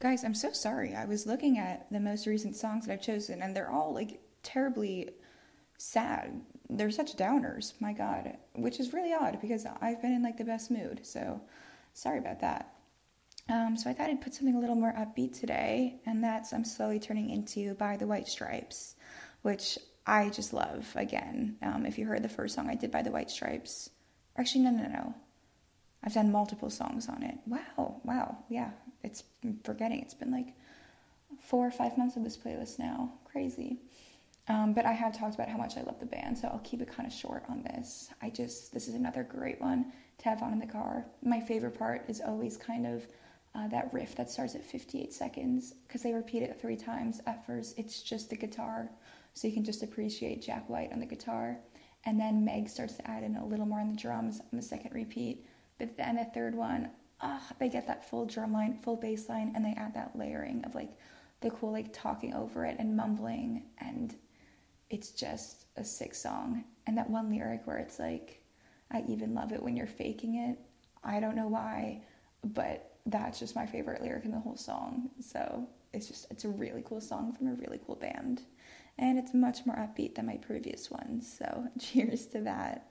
Guys, I'm so sorry. I was looking at the most recent songs that I've chosen, and they're all like terribly sad. They're such downers, my God, which is really odd because I've been in like the best mood. So sorry about that. Um, so I thought I'd put something a little more upbeat today, and that's I'm slowly turning into by the White Stripes, which I just love. Again, um, if you heard the first song I did by the White Stripes, actually no no no, I've done multiple songs on it. Wow, wow, yeah, forgetting. It's been like four or five months of this playlist now. Crazy. Um, but I have talked about how much I love the band, so I'll keep it kind of short on this. I just, this is another great one to have on in the car. My favorite part is always kind of uh, that riff that starts at 58 seconds because they repeat it three times. At first, it's just the guitar, so you can just appreciate Jack White on the guitar. And then Meg starts to add in a little more on the drums on the second repeat. But then the third one, they get that full drum line, full bass line, and they add that layering of like the cool like talking over it and mumbling, and it's just a sick song. And that one lyric where it's like, I even love it when you're faking it. I don't know why, but that's just my favorite lyric in the whole song. So it's just it's a really cool song from a really cool band. And it's much more upbeat than my previous ones. So cheers to that.